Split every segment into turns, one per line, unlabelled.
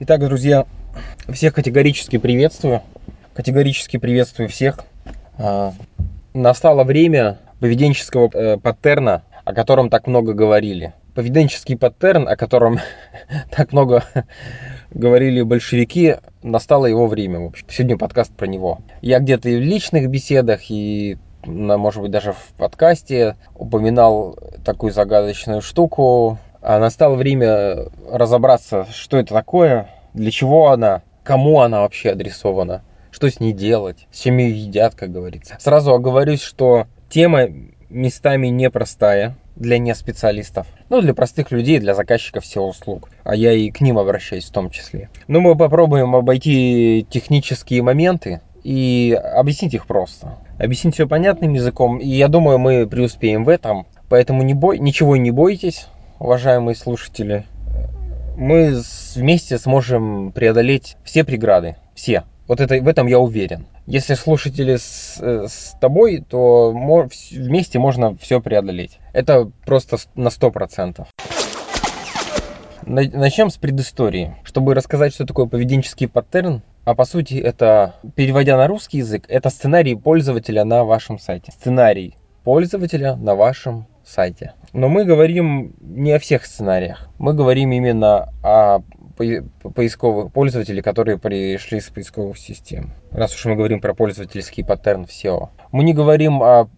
Итак, друзья, всех категорически приветствую. Категорически приветствую всех. А, настало время поведенческого э, паттерна, о котором так много говорили. Поведенческий паттерн, о котором так много говорили большевики, настало его время. В общем, сегодня подкаст про него. Я где-то и в личных беседах, и может быть, даже в подкасте упоминал такую загадочную штуку, настало время разобраться, что это такое, для чего она, кому она вообще адресована, что с ней делать, с чем ее едят, как говорится. Сразу оговорюсь, что тема местами непростая для неспециалистов. Ну, для простых людей, для заказчиков всего услуг. А я и к ним обращаюсь в том числе. Но мы попробуем обойти технические моменты и объяснить их просто. Объяснить все понятным языком. И я думаю, мы преуспеем в этом. Поэтому не бой, ничего не бойтесь уважаемые слушатели, мы вместе сможем преодолеть все преграды. Все. Вот это, в этом я уверен. Если слушатели с, с тобой, то вместе можно все преодолеть. Это просто на сто процентов. Начнем с предыстории. Чтобы рассказать, что такое поведенческий паттерн, а по сути это, переводя на русский язык, это сценарий пользователя на вашем сайте. Сценарий пользователя на вашем сайте. Но мы говорим не о всех сценариях. Мы говорим именно о поисковых пользователей, которые пришли с поисковых систем. Раз уж мы говорим про пользовательский паттерн в SEO. Мы не говорим о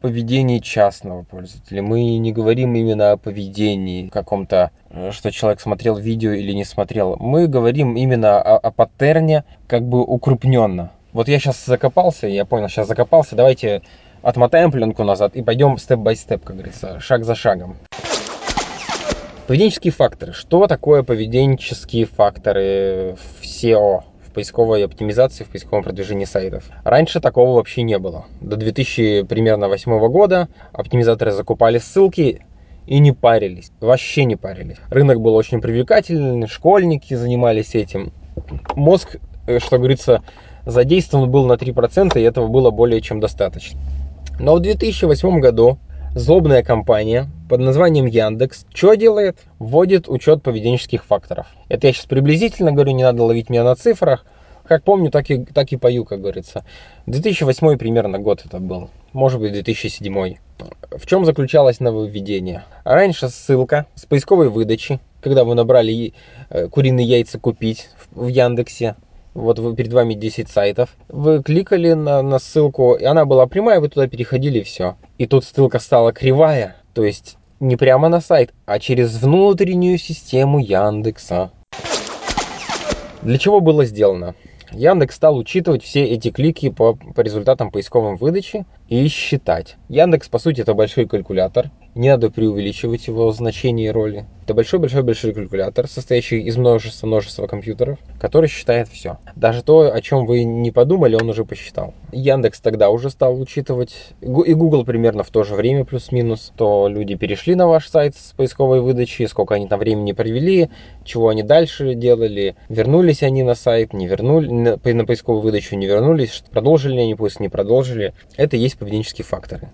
поведении частного пользователя. Мы не говорим именно о поведении каком-то, э, что человек смотрел видео или не смотрел. Мы говорим именно о, о паттерне как бы укрупненно. Вот я сейчас закопался, я понял, сейчас закопался. Давайте отмотаем пленку назад и пойдем степ-бай-степ, как говорится, шаг за шагом. Поведенческие факторы. Что такое поведенческие факторы в SEO, в поисковой оптимизации, в поисковом продвижении сайтов? Раньше такого вообще не было. До 2000 примерно 2008 года оптимизаторы закупали ссылки и не парились, вообще не парились. Рынок был очень привлекательный, школьники занимались этим. Мозг, э, что говорится, задействован был на 3%, и этого было более чем достаточно. Но в 2008 году злобная компания под названием Яндекс что делает? Вводит учет поведенческих факторов. Это я сейчас приблизительно говорю, не надо ловить меня на цифрах. Как помню, так и, так и пою, как говорится. 2008 примерно год это был. Может быть, 2007. В чем заключалось нововведение? Раньше ссылка с поисковой выдачи, когда вы набрали э, куриные яйца купить в Яндексе, вот вы, перед вами 10 сайтов, вы кликали на, на ссылку, и она была прямая, вы туда переходили, и все. И тут ссылка стала кривая, то есть не прямо на сайт, а через внутреннюю систему Яндекса. Для чего было сделано? Яндекс стал учитывать все эти клики по, по результатам поисковой выдачи и считать. Яндекс, по сути, это большой калькулятор. Не надо преувеличивать его значение и роли. Это большой-большой-большой калькулятор, состоящий из множества-множества компьютеров, который считает все. Даже то, о чем вы не подумали, он уже посчитал. Яндекс тогда уже стал учитывать, и Google примерно в то же время плюс-минус, то люди перешли на ваш сайт с поисковой выдачи, сколько они там времени провели, чего они дальше делали, вернулись они на сайт, не вернули, на поисковую выдачу не вернулись, продолжили они поиск, не продолжили. Это и есть поведенческие факторы.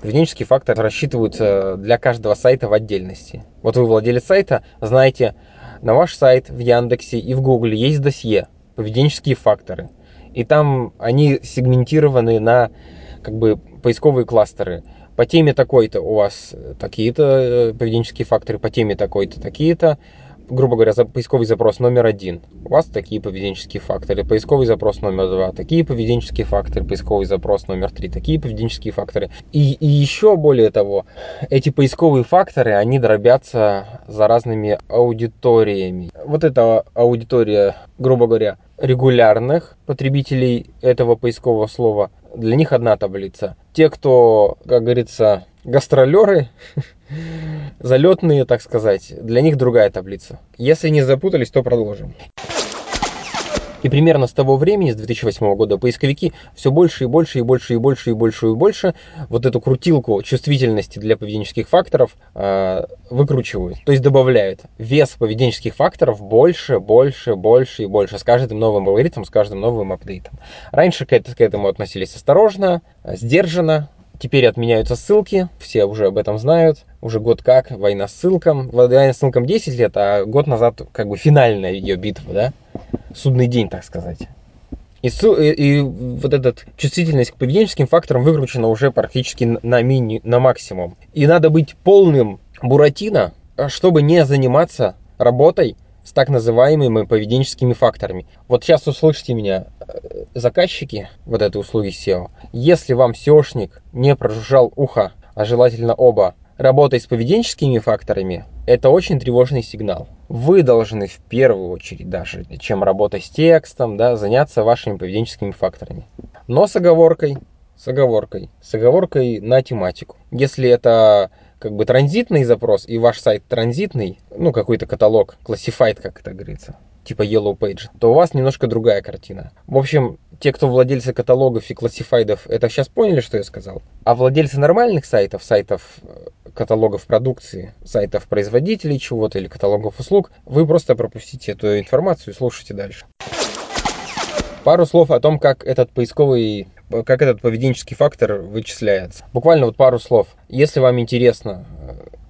Поведенческие факторы рассчитываются для каждого сайта в отдельности. Вот вы владелец сайта, знаете, на ваш сайт в Яндексе и в Гугле есть досье «Поведенческие факторы». И там они сегментированы на как бы поисковые кластеры. По теме такой-то у вас такие-то э, поведенческие факторы, по теме такой-то такие-то, грубо говоря, за поисковый запрос номер один. У вас такие поведенческие факторы. Поисковый запрос номер два. Такие поведенческие факторы. Поисковый запрос номер три. Такие поведенческие факторы. И, и еще более того, эти поисковые факторы, они дробятся за разными аудиториями. Вот эта аудитория, грубо говоря, регулярных потребителей этого поискового слова, для них одна таблица. Те, кто, как говорится, гастролеры, залетные, так сказать, для них другая таблица. Если не запутались, то продолжим. И примерно с того времени, с 2008 года, поисковики все больше и больше и больше и больше и больше и больше вот эту крутилку чувствительности для поведенческих факторов э, выкручивают. То есть добавляют вес поведенческих факторов больше, больше, больше и больше с каждым новым алгоритмом, с каждым новым апдейтом. Раньше к, к этому относились осторожно, сдержанно, Теперь отменяются ссылки, все уже об этом знают. Уже год как, война с ссылком. Война с ссылком 10 лет, а год назад как бы финальная ее битва, да? Судный день, так сказать. И, и, и вот эта чувствительность к поведенческим факторам выкручена уже практически на, мини, на максимум. И надо быть полным буратино, чтобы не заниматься работой с так называемыми поведенческими факторами. Вот сейчас услышите меня, э, заказчики вот этой услуги SEO, если вам SEOшник не прожужжал ухо, а желательно оба, работой с поведенческими факторами, это очень тревожный сигнал. Вы должны в первую очередь, даже чем работать с текстом, да, заняться вашими поведенческими факторами. Но с оговоркой, с оговоркой, с оговоркой на тематику. Если это как бы транзитный запрос и ваш сайт транзитный, ну какой-то каталог, classified, как это говорится, типа Yellow Page, то у вас немножко другая картина. В общем, те, кто владельцы каталогов и классифайдов, это сейчас поняли, что я сказал. А владельцы нормальных сайтов, сайтов э, каталогов продукции, сайтов производителей чего-то или каталогов услуг, вы просто пропустите эту информацию и слушайте дальше. Пару слов о том, как этот поисковый как этот поведенческий фактор вычисляется. Буквально вот пару слов. Если вам интересно,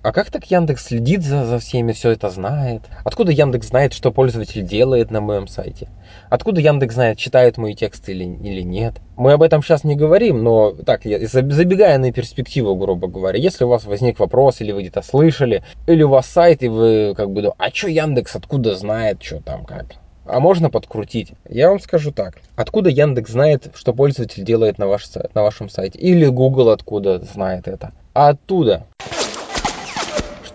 а как так Яндекс следит за, за всеми, все это знает? Откуда Яндекс знает, что пользователь делает на моем сайте? Откуда Яндекс знает, читает мои тексты или, или нет? Мы об этом сейчас не говорим, но так, забегая на перспективу, грубо говоря, если у вас возник вопрос, или вы где-то слышали, или у вас сайт, и вы как бы, а что Яндекс, откуда знает, что там, как? А можно подкрутить? Я вам скажу так. Откуда Яндекс знает, что пользователь делает на, ваш, на вашем сайте? Или Google откуда знает это? А оттуда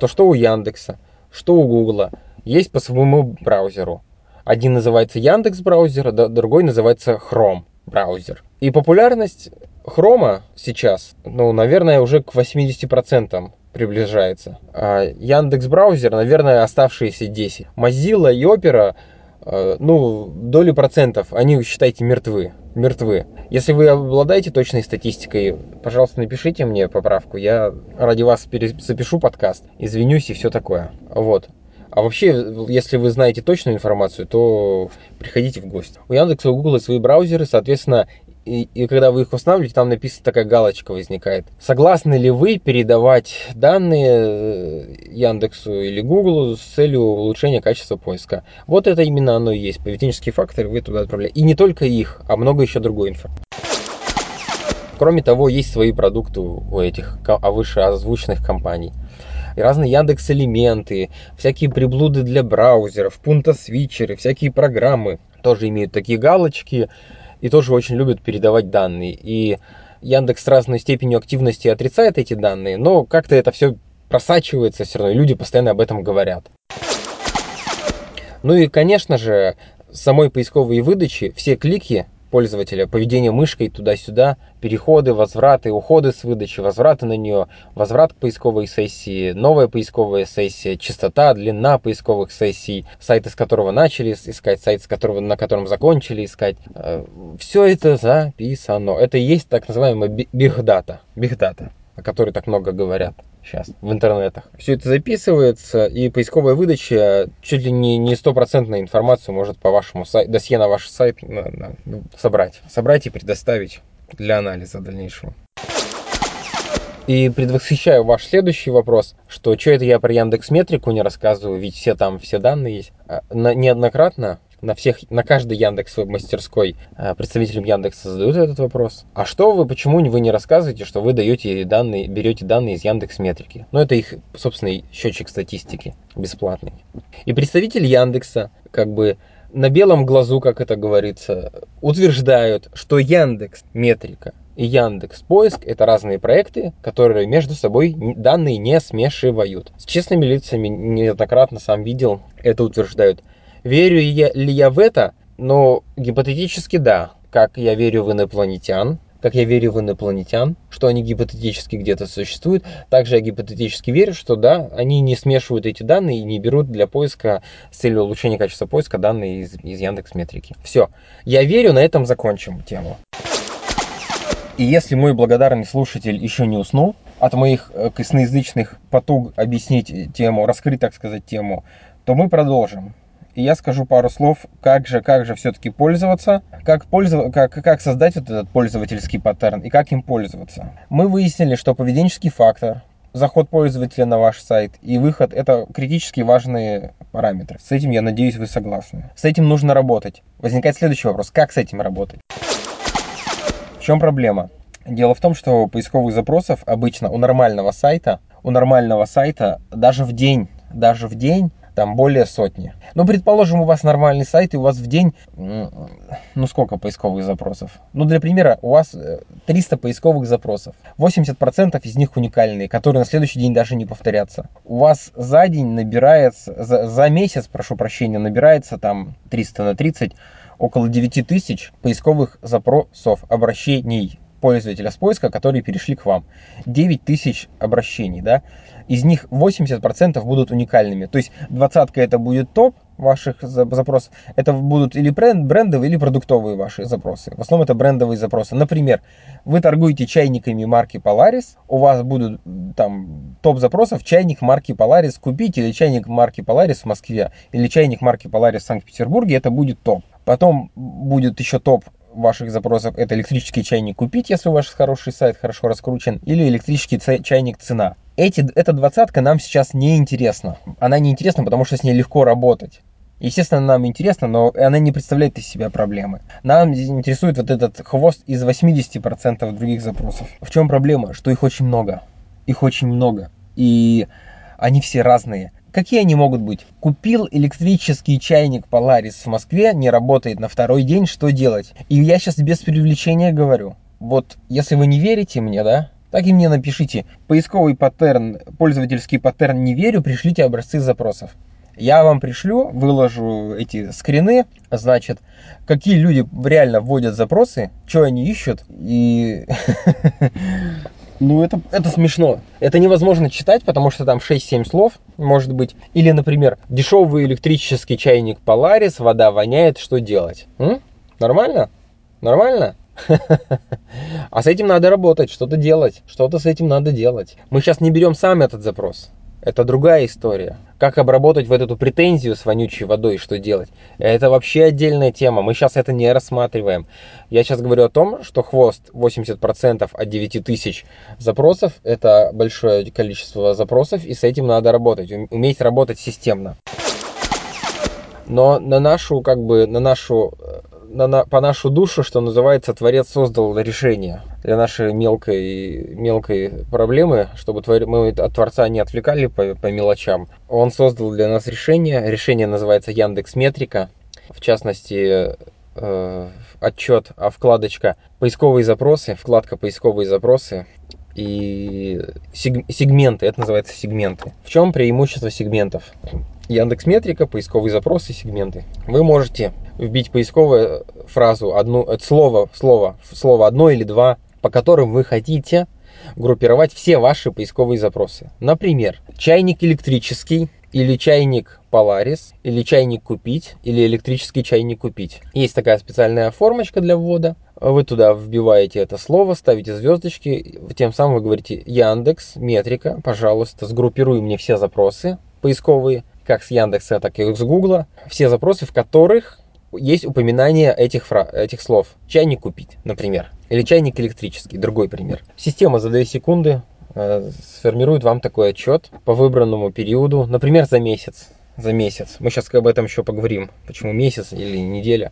что что у Яндекса, что у Гугла есть по своему браузеру. Один называется Яндекс браузер, другой называется Chrome браузер. И популярность Хрома сейчас, ну, наверное, уже к 80% приближается. А Яндекс браузер, наверное, оставшиеся 10. Mozilla и Opera ну, доли процентов, они, считайте, мертвы. Мертвы. Если вы обладаете точной статистикой, пожалуйста, напишите мне поправку. Я ради вас запишу подкаст, извинюсь и все такое. Вот. А вообще, если вы знаете точную информацию, то приходите в гости. У Яндекса, у Гугла свои браузеры, соответственно, и, и когда вы их устанавливаете, там написано такая галочка возникает. Согласны ли вы передавать данные э, Яндексу или Гуглу с целью улучшения качества поиска? Вот это именно оно и есть. Поведенческие факторы вы туда отправляете. И не только их, а много еще другой информации. Кроме того, есть свои продукты у этих а выше озвученных компаний. И разные Яндекс элементы, всякие приблуды для браузеров, пункта свитчеры, всякие программы тоже имеют такие галочки и тоже очень любят передавать данные. И Яндекс с разной степенью активности отрицает эти данные, но как-то это все просачивается все равно, и люди постоянно об этом говорят. Ну и, конечно же, самой поисковой выдачи все клики пользователя, поведение мышкой туда-сюда, переходы, возвраты, уходы с выдачи, возвраты на нее, возврат к поисковой сессии, новая поисковая сессия, частота, длина поисковых сессий, сайты, с которого начали искать, сайт, с которого, на котором закончили искать. Э, Все это записано. Это и есть так называемая бигдата. Бигдата о которой так много говорят сейчас в интернетах. Все это записывается, и поисковая выдача чуть ли не, не стопроцентную информацию может по вашему сайту, досье на ваш сайт на, на, ну, собрать. Собрать и предоставить для анализа дальнейшего. И предвосхищаю ваш следующий вопрос, что что это я про Яндекс Метрику не рассказываю, ведь все там, все данные есть. А, неоднократно на всех, на каждой Яндекс мастерской э, представителям Яндекса задают этот вопрос. А что вы, почему вы не рассказываете, что вы даете данные, берете данные из Яндекс Метрики? Ну, это их собственный счетчик статистики, бесплатный. И представитель Яндекса, как бы на белом глазу, как это говорится, утверждают, что Яндекс Метрика и Яндекс Поиск это разные проекты, которые между собой данные не смешивают. С честными лицами неоднократно сам видел, это утверждают. Верю ли я в это? Ну, гипотетически да. Как я верю в инопланетян, как я верю в инопланетян, что они гипотетически где-то существуют, также я гипотетически верю, что да, они не смешивают эти данные и не берут для поиска с целью улучшения качества поиска данные из, из Яндекс Метрики. Все. Я верю, на этом закончим тему. И если мой благодарный слушатель еще не уснул от моих э, косноязычных потуг объяснить тему, раскрыть, так сказать, тему, то мы продолжим и я скажу пару слов, как же, как же все-таки пользоваться, как, пользов... как, как создать вот этот пользовательский паттерн и как им пользоваться. Мы выяснили, что поведенческий фактор заход пользователя на ваш сайт и выход – это критически важные параметры. С этим, я надеюсь, вы согласны. С этим нужно работать. Возникает следующий вопрос. Как с этим работать? В чем проблема? Дело в том, что поисковых запросов обычно у нормального сайта, у нормального сайта даже в день, даже в день там более сотни. Ну, предположим, у вас нормальный сайт, и у вас в день, ну, сколько поисковых запросов? Ну, для примера, у вас 300 э, поисковых запросов. 80% из них уникальные, которые на следующий день даже не повторятся. У вас за день набирается, за, за месяц, прошу прощения, набирается там 300 на 30, около 9 тысяч поисковых запросов, обращений пользователя с поиска, которые перешли к вам. 9 тысяч обращений, да из них 80% будут уникальными. То есть двадцатка это будет топ ваших запросов. Это будут или бренд, брендовые, или продуктовые ваши запросы. В основном это брендовые запросы. Например, вы торгуете чайниками марки Polaris, у вас будут там топ запросов чайник марки Polaris купить, или чайник марки Polaris в Москве, или чайник марки Polaris в Санкт-Петербурге, это будет топ. Потом будет еще топ ваших запросов это электрический чайник купить, если ваш хороший сайт хорошо раскручен, или электрический чайник цена эти, эта двадцатка нам сейчас не интересна. Она не интересна, потому что с ней легко работать. Естественно, нам интересно, но она не представляет из себя проблемы. Нам интересует вот этот хвост из 80% других запросов. В чем проблема? Что их очень много. Их очень много. И они все разные. Какие они могут быть? Купил электрический чайник Polaris в Москве, не работает на второй день, что делать? И я сейчас без привлечения говорю. Вот если вы не верите мне, да, так и мне напишите. Поисковый паттерн, пользовательский паттерн не верю, пришлите образцы запросов. Я вам пришлю, выложу эти скрины, значит, какие люди реально вводят запросы, что они ищут, и... Ну, это, это смешно. Это невозможно читать, потому что там 6-7 слов, может быть. Или, например, дешевый электрический чайник Polaris, вода воняет, что делать? М? Нормально? Нормально? А с этим надо работать, что-то делать, что-то с этим надо делать. Мы сейчас не берем сам этот запрос. Это другая история. Как обработать вот эту претензию с вонючей водой, что делать? Это вообще отдельная тема. Мы сейчас это не рассматриваем. Я сейчас говорю о том, что хвост 80% от 9000 запросов – это большое количество запросов, и с этим надо работать. Уметь работать системно. Но на нашу, как бы, на нашу на, на, по нашу душу, что называется, Творец создал решение для нашей мелкой, мелкой проблемы, чтобы твор, мы от Творца не отвлекали по, по мелочам. Он создал для нас решение. Решение называется Яндекс Метрика. В частности, э, отчет, а вкладочка поисковые запросы, вкладка поисковые запросы и сегменты, это называется сегменты. В чем преимущество сегментов? Яндекс Метрика, поисковые запросы, сегменты. Вы можете вбить поисковую фразу, одну, это слово, слово, слово одно или два, по которым вы хотите группировать все ваши поисковые запросы. Например, чайник электрический, или чайник Polaris, или чайник купить, или электрический чайник купить. Есть такая специальная формочка для ввода. Вы туда вбиваете это слово, ставите звездочки, тем самым вы говорите Яндекс, Метрика, пожалуйста, сгруппируй мне все запросы поисковые, как с Яндекса, так и с Гугла, все запросы, в которых есть упоминание этих, фра... этих слов. Чайник купить, например. Или чайник электрический, другой пример. Система за 2 секунды э, сформирует вам такой отчет по выбранному периоду, например, за месяц. За месяц. Мы сейчас об этом еще поговорим. Почему месяц или неделя.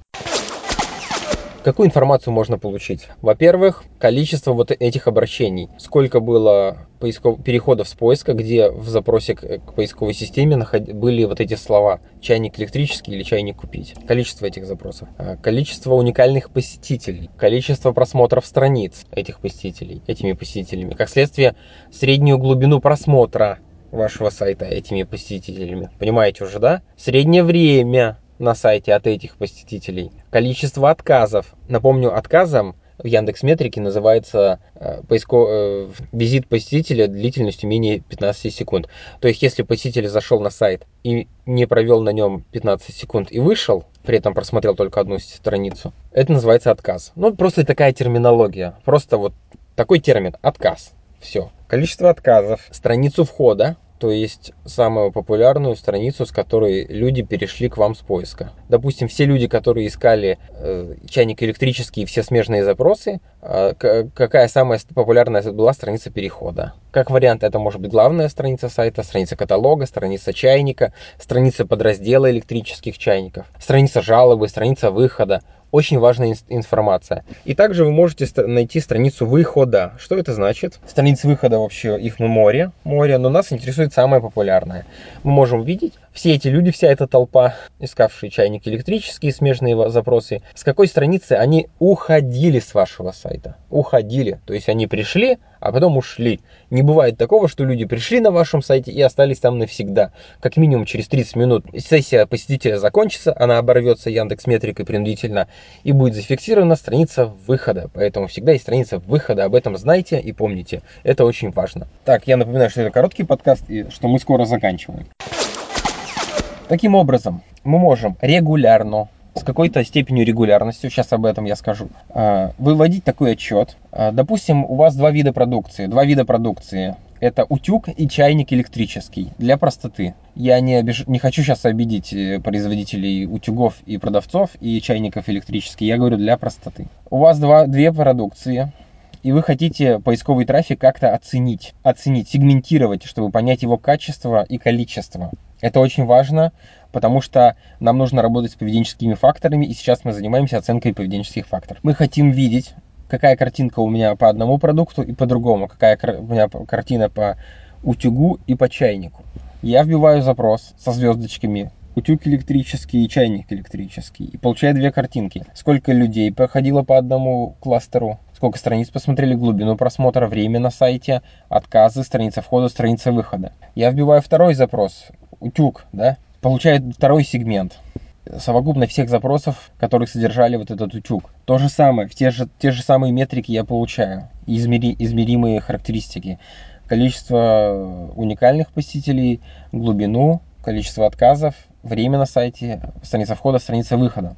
Какую информацию можно получить? Во-первых, количество вот этих обращений. Сколько было поисков... переходов с поиска, где в запросе к, поисковой системе наход... были вот эти слова «чайник электрический» или «чайник купить». Количество этих запросов. А, количество уникальных посетителей. Количество просмотров страниц этих посетителей, этими посетителями. Как следствие, среднюю глубину просмотра вашего сайта этими посетителями. Понимаете уже, да? Среднее время на сайте от этих посетителей. Количество отказов. Напомню, отказом в Яндекс Метрике называется э, поиско... э, визит посетителя длительностью менее 15 секунд. То есть, если посетитель зашел на сайт и не провел на нем 15 секунд и вышел, при этом просмотрел только одну страницу, это называется отказ. Ну, просто такая терминология. Просто вот такой термин – отказ. Все. Количество отказов, страницу входа, то есть самую популярную страницу, с которой люди перешли к вам с поиска. Допустим, все люди, которые искали э, чайник электрический, все смежные запросы, э, какая самая популярная была страница перехода? Как вариант, это может быть главная страница сайта, страница каталога, страница чайника, страница подраздела электрических чайников, страница жалобы, страница выхода очень важная информация. И также вы можете найти страницу выхода. Что это значит? Страниц выхода вообще их море, море, но нас интересует самое популярное. Мы можем видеть все эти люди, вся эта толпа, искавшие чайники электрические, смежные запросы, с какой страницы они уходили с вашего сайта. Уходили. То есть они пришли, а потом ушли. Не бывает такого, что люди пришли на вашем сайте и остались там навсегда. Как минимум через 30 минут сессия посетителя закончится, она оборвется Яндекс Метрикой принудительно и будет зафиксирована страница выхода. Поэтому всегда есть страница выхода. Об этом знайте и помните. Это очень важно. Так, я напоминаю, что это короткий подкаст и что мы скоро заканчиваем. Таким образом, мы можем регулярно, с какой-то степенью регулярности, сейчас об этом я скажу, а, выводить такой отчет. А, допустим, у вас два вида продукции. Два вида продукции. Это утюг и чайник электрический. Для простоты. Я не, обиж... не хочу сейчас обидеть э, производителей утюгов и продавцов и чайников электрических. Я говорю для простоты. У вас два, две продукции и вы хотите поисковый трафик как-то оценить, оценить, сегментировать, чтобы понять его качество и количество. Это очень важно, потому что нам нужно работать с поведенческими факторами, и сейчас мы занимаемся оценкой поведенческих факторов. Мы хотим видеть, какая картинка у меня по одному продукту и по другому, какая у меня картина по утюгу и по чайнику. Я вбиваю запрос со звездочками утюг электрический и чайник электрический. И получаю две картинки. Сколько людей проходило по одному кластеру, сколько страниц посмотрели, глубину просмотра, время на сайте, отказы, страница входа, страница выхода. Я вбиваю второй запрос, утюг, да, получает второй сегмент совокупно всех запросов, которые содержали вот этот утюг. То же самое, в те же, те же самые метрики я получаю, измери, измеримые характеристики. Количество уникальных посетителей, глубину, количество отказов, время на сайте, страница входа, страница выхода.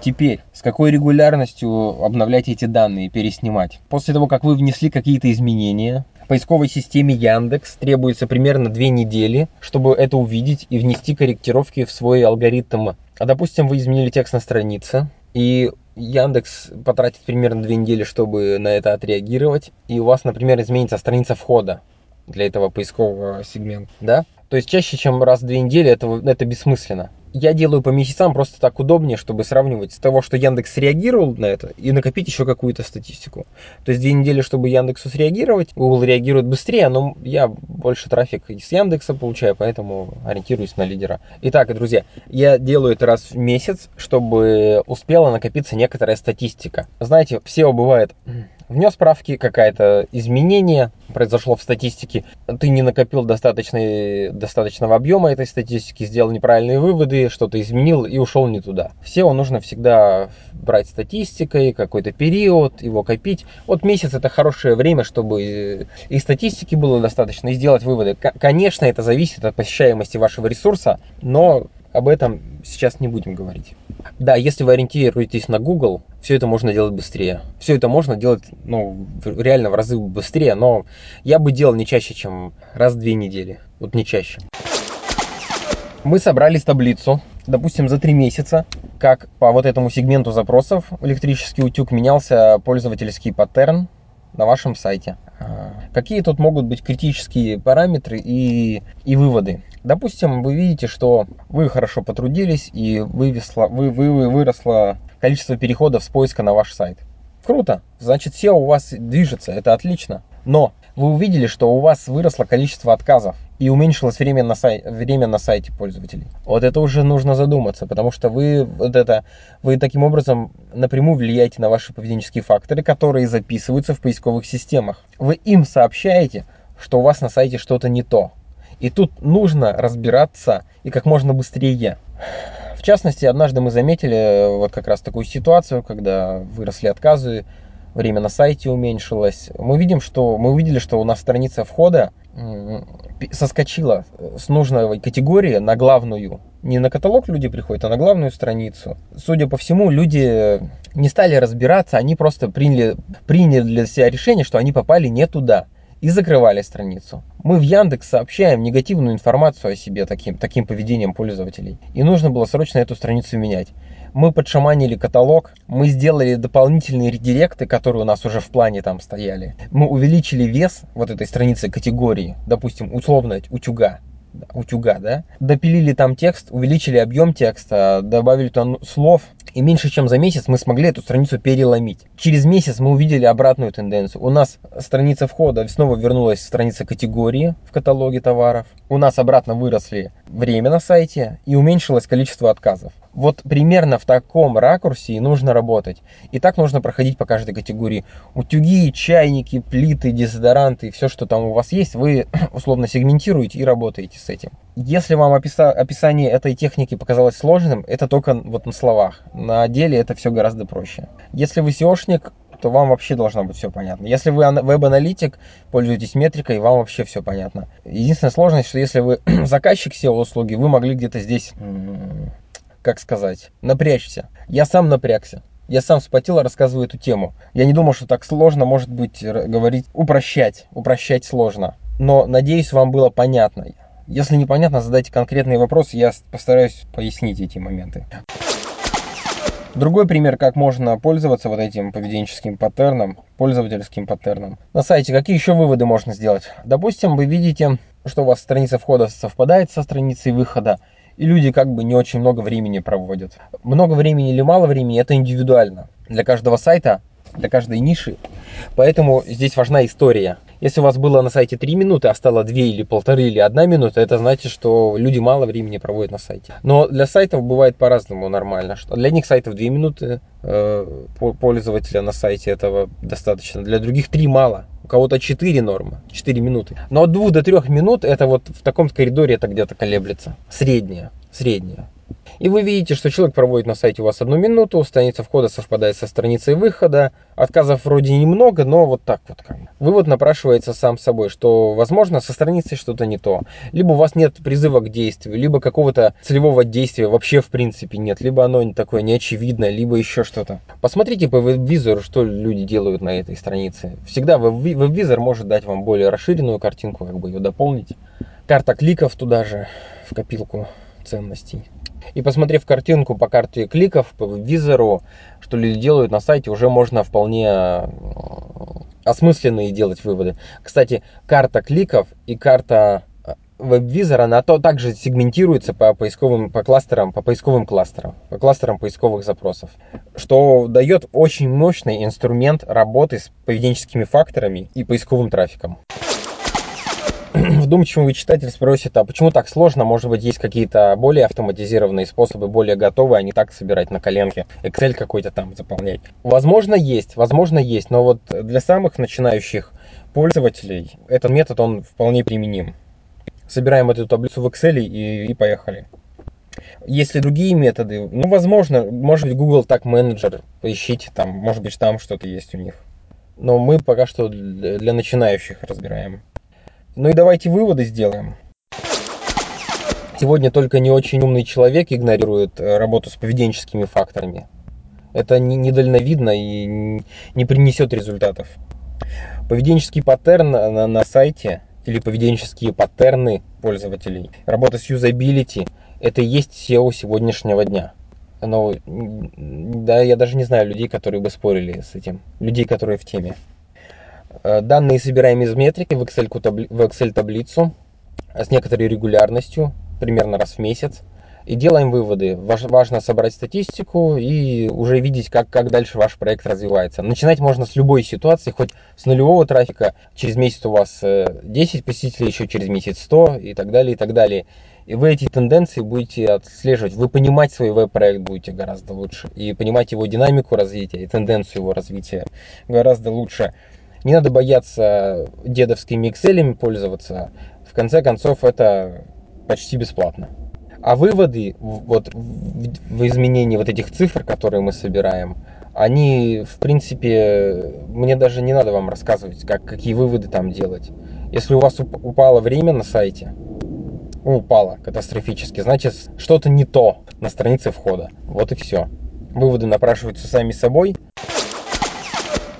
Теперь, с какой регулярностью обновлять эти данные, переснимать? После того, как вы внесли какие-то изменения, поисковой системе Яндекс требуется примерно две недели, чтобы это увидеть и внести корректировки в свой алгоритм. А допустим, вы изменили текст на странице, и Яндекс потратит примерно две недели, чтобы на это отреагировать, и у вас, например, изменится страница входа для этого поискового сегмента, да? То есть чаще, чем раз в две недели, это, это бессмысленно я делаю по месяцам просто так удобнее, чтобы сравнивать с того, что Яндекс реагировал на это, и накопить еще какую-то статистику. То есть две недели, чтобы Яндексу среагировать, Google реагирует быстрее, но я больше трафик с Яндекса получаю, поэтому ориентируюсь на лидера. Итак, друзья, я делаю это раз в месяц, чтобы успела накопиться некоторая статистика. Знаете, SEO бывает внес справки, какое-то изменение произошло в статистике, ты не накопил достаточной, достаточного объема этой статистики, сделал неправильные выводы, что-то изменил и ушел не туда. SEO нужно всегда брать статистикой, какой-то период, его копить. Вот месяц это хорошее время, чтобы и статистики было достаточно, и сделать выводы. Конечно, это зависит от посещаемости вашего ресурса, но об этом сейчас не будем говорить. Да, если вы ориентируетесь на Google, все это можно делать быстрее. Все это можно делать, ну, реально в разы быстрее, но я бы делал не чаще, чем раз в две недели. Вот не чаще. Мы собрали таблицу, допустим, за три месяца, как по вот этому сегменту запросов электрический утюг менялся пользовательский паттерн на вашем сайте. А, какие тут могут быть критические параметры и, и выводы? Допустим, вы видите, что вы хорошо потрудились и вывесло, вы, вы, вы, выросло количество переходов с поиска на ваш сайт. Круто, значит SEO у вас движется, это отлично. Но вы увидели, что у вас выросло количество отказов и уменьшилось время на, сай... время на сайте пользователей. Вот это уже нужно задуматься, потому что вы, вот это, вы таким образом напрямую влияете на ваши поведенческие факторы, которые записываются в поисковых системах. Вы им сообщаете, что у вас на сайте что-то не то. И тут нужно разбираться и как можно быстрее. В частности, однажды мы заметили э, вот как раз такую ситуацию, когда выросли отказы, время на сайте уменьшилось. Мы видим, что мы увидели, что у нас страница входа соскочила с нужной категории на главную. Не на каталог люди приходят, а на главную страницу. Судя по всему, люди не стали разбираться, они просто приняли, приняли для себя решение, что они попали не туда и закрывали страницу. Мы в Яндекс сообщаем негативную информацию о себе таким, таким поведением пользователей. И нужно было срочно эту страницу менять. Мы подшаманили каталог, мы сделали дополнительные редиректы, которые у нас уже в плане там стояли. Мы увеличили вес вот этой страницы категории, допустим, условно утюга утюга, да, допилили там текст, увеличили объем текста, добавили там слов, и меньше чем за месяц мы смогли эту страницу переломить. Через месяц мы увидели обратную тенденцию. У нас страница входа снова вернулась страница категории в каталоге товаров. У нас обратно выросли время на сайте и уменьшилось количество отказов. Вот примерно в таком ракурсе и нужно работать. И так нужно проходить по каждой категории. Утюги, чайники, плиты, дезодоранты, все, что там у вас есть, вы условно сегментируете и работаете с этим. Если вам описа описание этой техники показалось сложным, это только вот на словах. На деле это все гораздо проще. Если вы SEOшник, то вам вообще должно быть все понятно. Если вы веб-аналитик, пользуетесь метрикой, вам вообще все понятно. Единственная сложность, что если вы заказчик SEO-услуги, вы могли где-то здесь, как сказать, напрячься. Я сам напрягся. Я сам вспотел, рассказываю эту тему. Я не думал, что так сложно, может быть, говорить, упрощать. Упрощать сложно. Но, надеюсь, вам было понятно. Если непонятно, задайте конкретные вопросы, я постараюсь пояснить эти моменты. Другой пример, как можно пользоваться вот этим поведенческим паттерном, пользовательским паттерном. На сайте какие еще выводы можно сделать? Допустим, вы видите, что у вас страница входа совпадает со страницей выхода, и люди как бы не очень много времени проводят. Много времени или мало времени, это индивидуально. Для каждого сайта, для каждой ниши. Поэтому здесь важна история. Если у вас было на сайте 3 минуты, а стало 2 или полторы или 1 минута, это значит, что люди мало времени проводят на сайте. Но для сайтов бывает по-разному нормально. Что для них сайтов 2 минуты э, пользователя на сайте этого достаточно. Для других 3 мало. Кого-то 4 нормы, 4 минуты. Но от 2 до 3 минут это вот в таком коридоре это где-то колеблется. Средняя. Средняя. И вы видите, что человек проводит на сайте у вас одну минуту, страница входа совпадает со страницей выхода, отказов вроде немного, но вот так вот. Вывод напрашивается сам собой, что, возможно, со страницей что-то не то. Либо у вас нет призыва к действию, либо какого-то целевого действия вообще в принципе нет, либо оно такое неочевидное, либо еще что-то. Посмотрите по веб-визору, что люди делают на этой странице. Всегда веб-визор может дать вам более расширенную картинку, как бы ее дополнить. Карта кликов туда же, в копилку ценностей. И посмотрев картинку по карте кликов, по визору, что люди делают на сайте, уже можно вполне э, осмысленные делать выводы. Кстати, карта кликов и карта э, веб-визора, она то также сегментируется по поисковым по кластерам, по поисковым кластерам, по кластерам поисковых запросов, что дает очень мощный инструмент работы с поведенческими факторами и поисковым трафиком. вдумчивый читатель спросит, а почему так сложно? Может быть, есть какие-то более автоматизированные способы, более готовые, а не так собирать на коленке, Excel какой-то там заполнять. Возможно, есть, возможно, есть, но вот для самых начинающих пользователей этот метод, он вполне применим. Собираем эту таблицу в Excel и, и поехали. Есть ли другие методы? Ну, возможно, может быть, Google так менеджер, поищите там, может быть, там что-то есть у них. Но мы пока что для начинающих разбираем. Ну и давайте выводы сделаем. Сегодня только не очень умный человек игнорирует э, работу с поведенческими факторами. Это недальновидно и не принесет результатов. Поведенческий паттерн на, на сайте или поведенческие паттерны пользователей, работа с юзабилити – это и есть SEO сегодняшнего дня. Но да, я даже не знаю людей, которые бы спорили с этим. Людей, которые в теме. Э, данные собираем из метрики в Excel, в Excel таблицу с некоторой регулярностью, примерно раз в месяц. И делаем выводы. Важно собрать статистику и уже видеть, как, как дальше ваш проект развивается. Начинать можно с любой ситуации, хоть с нулевого трафика. Через месяц у вас 10 э, посетителей, еще через месяц 100 и так далее, и так далее. И вы эти тенденции будете отслеживать. Вы понимать свой веб-проект будете гораздо лучше. И понимать его динамику развития и тенденцию его развития гораздо лучше. Не надо бояться дедовскими Excel пользоваться. В конце концов, это почти бесплатно. А выводы вот в изменении вот этих цифр, которые мы собираем, они, в принципе, мне даже не надо вам рассказывать, как, какие выводы там делать. Если у вас упало время на сайте, упало катастрофически, значит, что-то не то на странице входа. Вот и все. Выводы напрашиваются сами собой.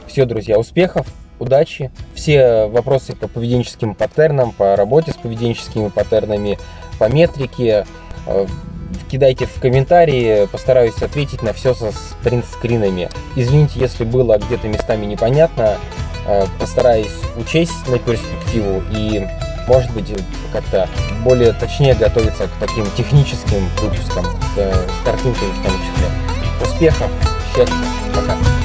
Все, друзья, успехов! Удачи. Все вопросы по поведенческим паттернам, по работе с поведенческими паттернами, по метрике э, кидайте в комментарии, постараюсь ответить на все со спринт-скринами. Извините, если было где-то местами непонятно, э, постараюсь учесть на перспективу и, может быть, как-то более точнее готовиться к таким техническим выпускам с, с картинками в том числе. Успехов, счастья, пока.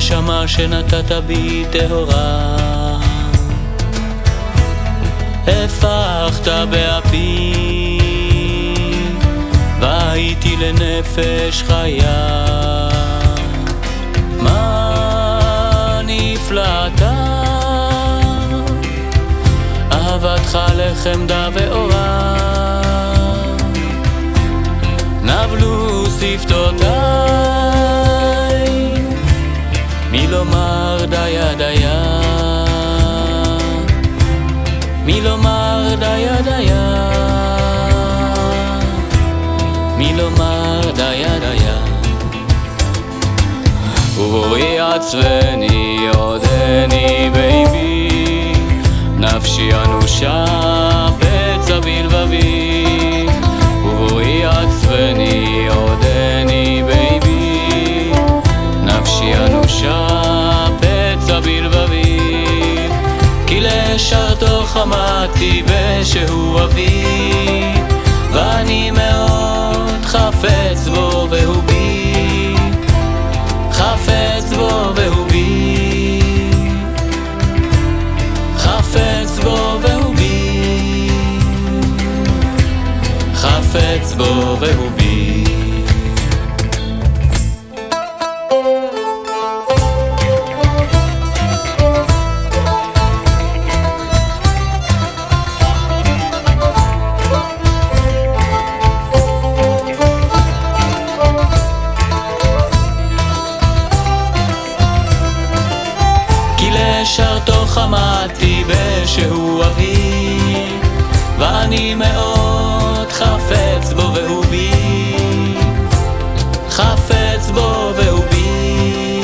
נשמה שנתת בי טהורה. הפכת באפי והייתי לנפש חיה. מה נפלאתה אהבתך לחמדה ואורה נבלו שפתותיי מי לומר דיה דיה? מי לומר דיה דיה? מי לומר דיה דיה? ובואי עצבני עודני ביבי נפשי אנושה פצע בלבבי חמדתי ושהוא אבי ואני מאוד חפץ בו והוא בי. חפץ בו והוא בי. חפץ בו והוא בי. חפץ בו והוא לשרתו חמדתי ושהוא אבי ואני מאוד חפץ בו והוא בי. חפץ בו והוא בי.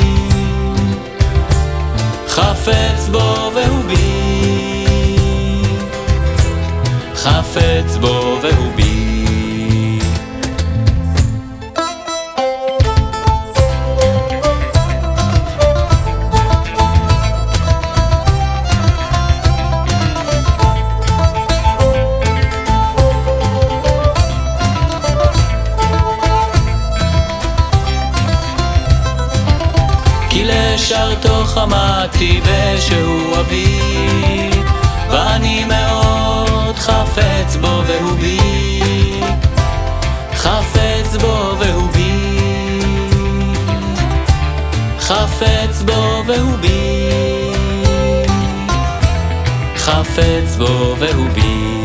חפץ בו והוא בי. חפץ בו והוא חמדתי ושהוא אבי ואני מאוד חפץ בו והוא בי חפץ בו והוא בי חפץ בו והוא בי חפץ בו והוא בי